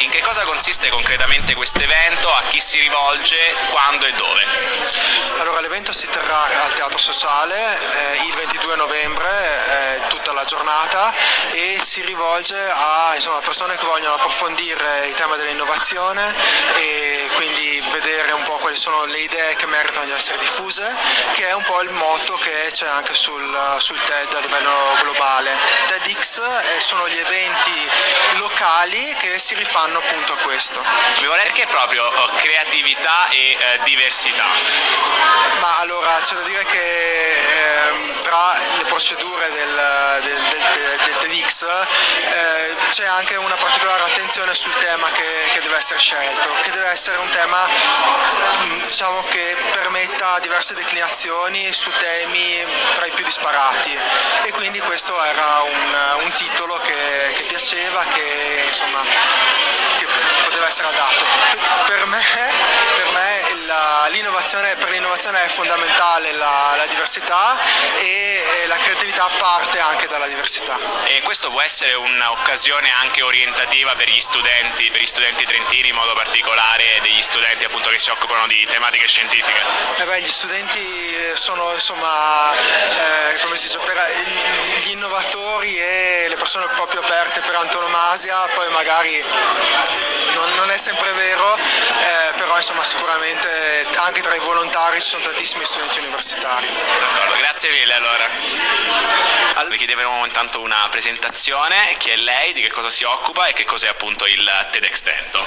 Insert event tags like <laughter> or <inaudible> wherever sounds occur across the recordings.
In che cosa consiste concretamente questo evento? A chi si rivolge? Quando e dove? Allora, l'evento si terrà al Teatro Sociale eh, il 22 novembre, eh, tutta la giornata, e si rivolge a insomma, persone che vogliono approfondire il tema dell'innovazione e quindi quali sono le idee che meritano di essere diffuse, che è un po' il motto che c'è anche sul, sul TED a livello globale. TEDx eh, sono gli eventi locali che si rifanno fanno appunto a questo. Mi vuole perché proprio oh, creatività e eh, diversità? Ma allora c'è da dire che procedure del, del, del, del TEDx eh, c'è anche una particolare attenzione sul tema che, che, deve essere scelto, che deve essere un tema mm, diciamo, che permetta diverse declinazioni su temi tra i più disparati e quindi questo era un, un titolo che, che piaceva, che insomma che poteva essere adatto. Per per per l'innovazione è fondamentale la, la diversità e, e la creatività parte anche dalla diversità. E questo può essere un'occasione anche orientativa per gli studenti, per gli studenti trentini in modo particolare, degli studenti appunto che si occupano di tematiche scientifiche? Eh beh, gli studenti sono insomma eh, come si dice, per, gli innovatori e le persone proprio aperte per antonomasia, poi magari non, non è sempre vero, eh, però insomma sicuramente anche tra i volontari ci sono tantissimi studenti universitari. D'accordo, grazie mille allora. allora. Vi chiederemo intanto una presentazione, chi è lei, di che cosa si occupa e che cos'è appunto il TEDx Trento.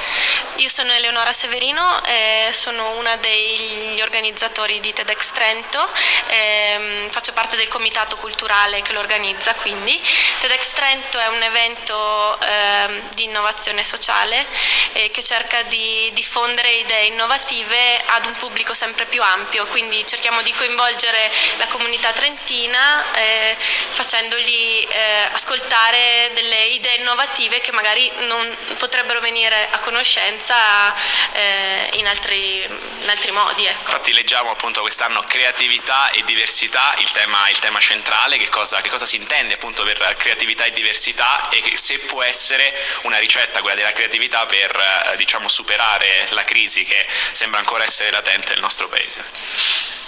Io sono Eleonora Severino, eh, sono una degli organizzatori di TEDx Trento, eh, faccio parte del comitato culturale che lo organizza quindi. TEDx Trento è un evento eh, di innovazione sociale eh, che cerca di diffondere idee innovative ad un pubblico sempre più ampio, quindi cerchiamo di coinvolgere la comunità trentina eh, facendogli eh, ascoltare delle idee innovative che magari non potrebbero venire a conoscenza eh, in altri, in, altri, modi. Ecco. Infatti leggiamo appunto quest'anno creatività e diversità, il tema, il tema centrale, che cosa, che cosa si intende appunto per creatività e diversità e se può essere una ricetta quella della creatività per eh, diciamo, superare la crisi che sembra ancora essere latente nel nostro paese.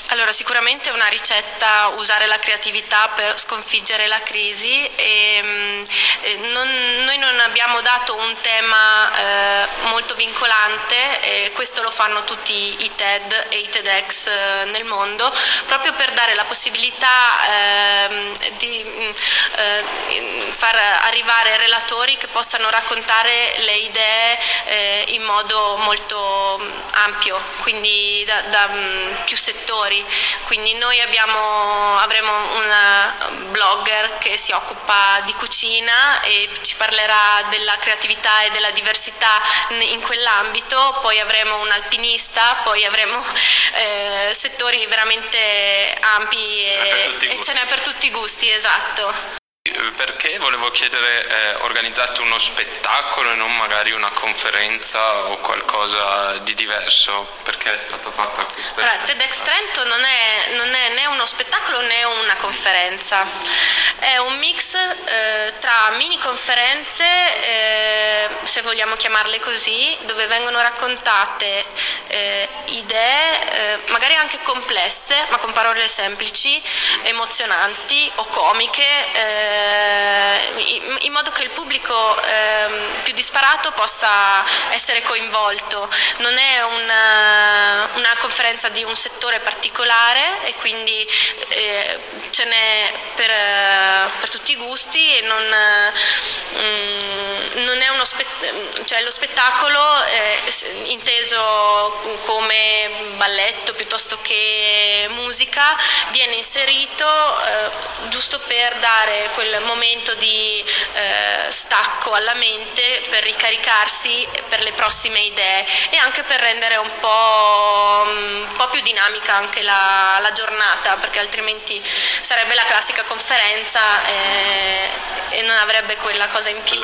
Allora, sicuramente è una ricetta usare la creatività per sconfiggere la crisi e, mm, e non, noi non abbiamo dato un tema eh, molto vincolante questo lo fanno tutti i TED e i TEDx eh, nel mondo proprio per dare la possibilità eh, di mm, eh, far arrivare relatori che possano raccontare le idee eh, in modo molto mm, ampio, quindi da, da più settori fuori. Quindi noi abbiamo, avremo una blogger che si occupa di cucina e ci parlerà della creatività e della diversità in quell'ambito, poi avremo un alpinista, poi avremo <laughs> eh, settori veramente ampi e ce n'è per tutti i gusti, esatto. Perché volevo chiedere, eh, organizzate uno spettacolo e non magari una conferenza o qualcosa di diverso? Perché è stato fatto questa allora, TEDx Trento non è, non è, né uno spettacolo né una conferenza, è un mix eh, tra mini conferenze, eh, se vogliamo chiamarle così, dove vengono raccontate eh, idee, eh, magari anche complesse, ma con parole semplici, emozionanti o comiche eh, eh, in modo che il pubblico ehm, più disparato possa essere coinvolto. Non è una, una conferenza di un settore particolare e quindi eh, ce n'è per, per, tutti i gusti e non, mm, cioè lo spettacolo è inteso come balletto piuttosto che musica viene inserito eh, giusto per dare quel momento di eh, stacco alla mente per ricaricarsi per le prossime idee e anche per rendere un po', un po più dinamica anche la, la, giornata perché altrimenti sarebbe la classica conferenza eh, e non avrebbe quella cosa in più.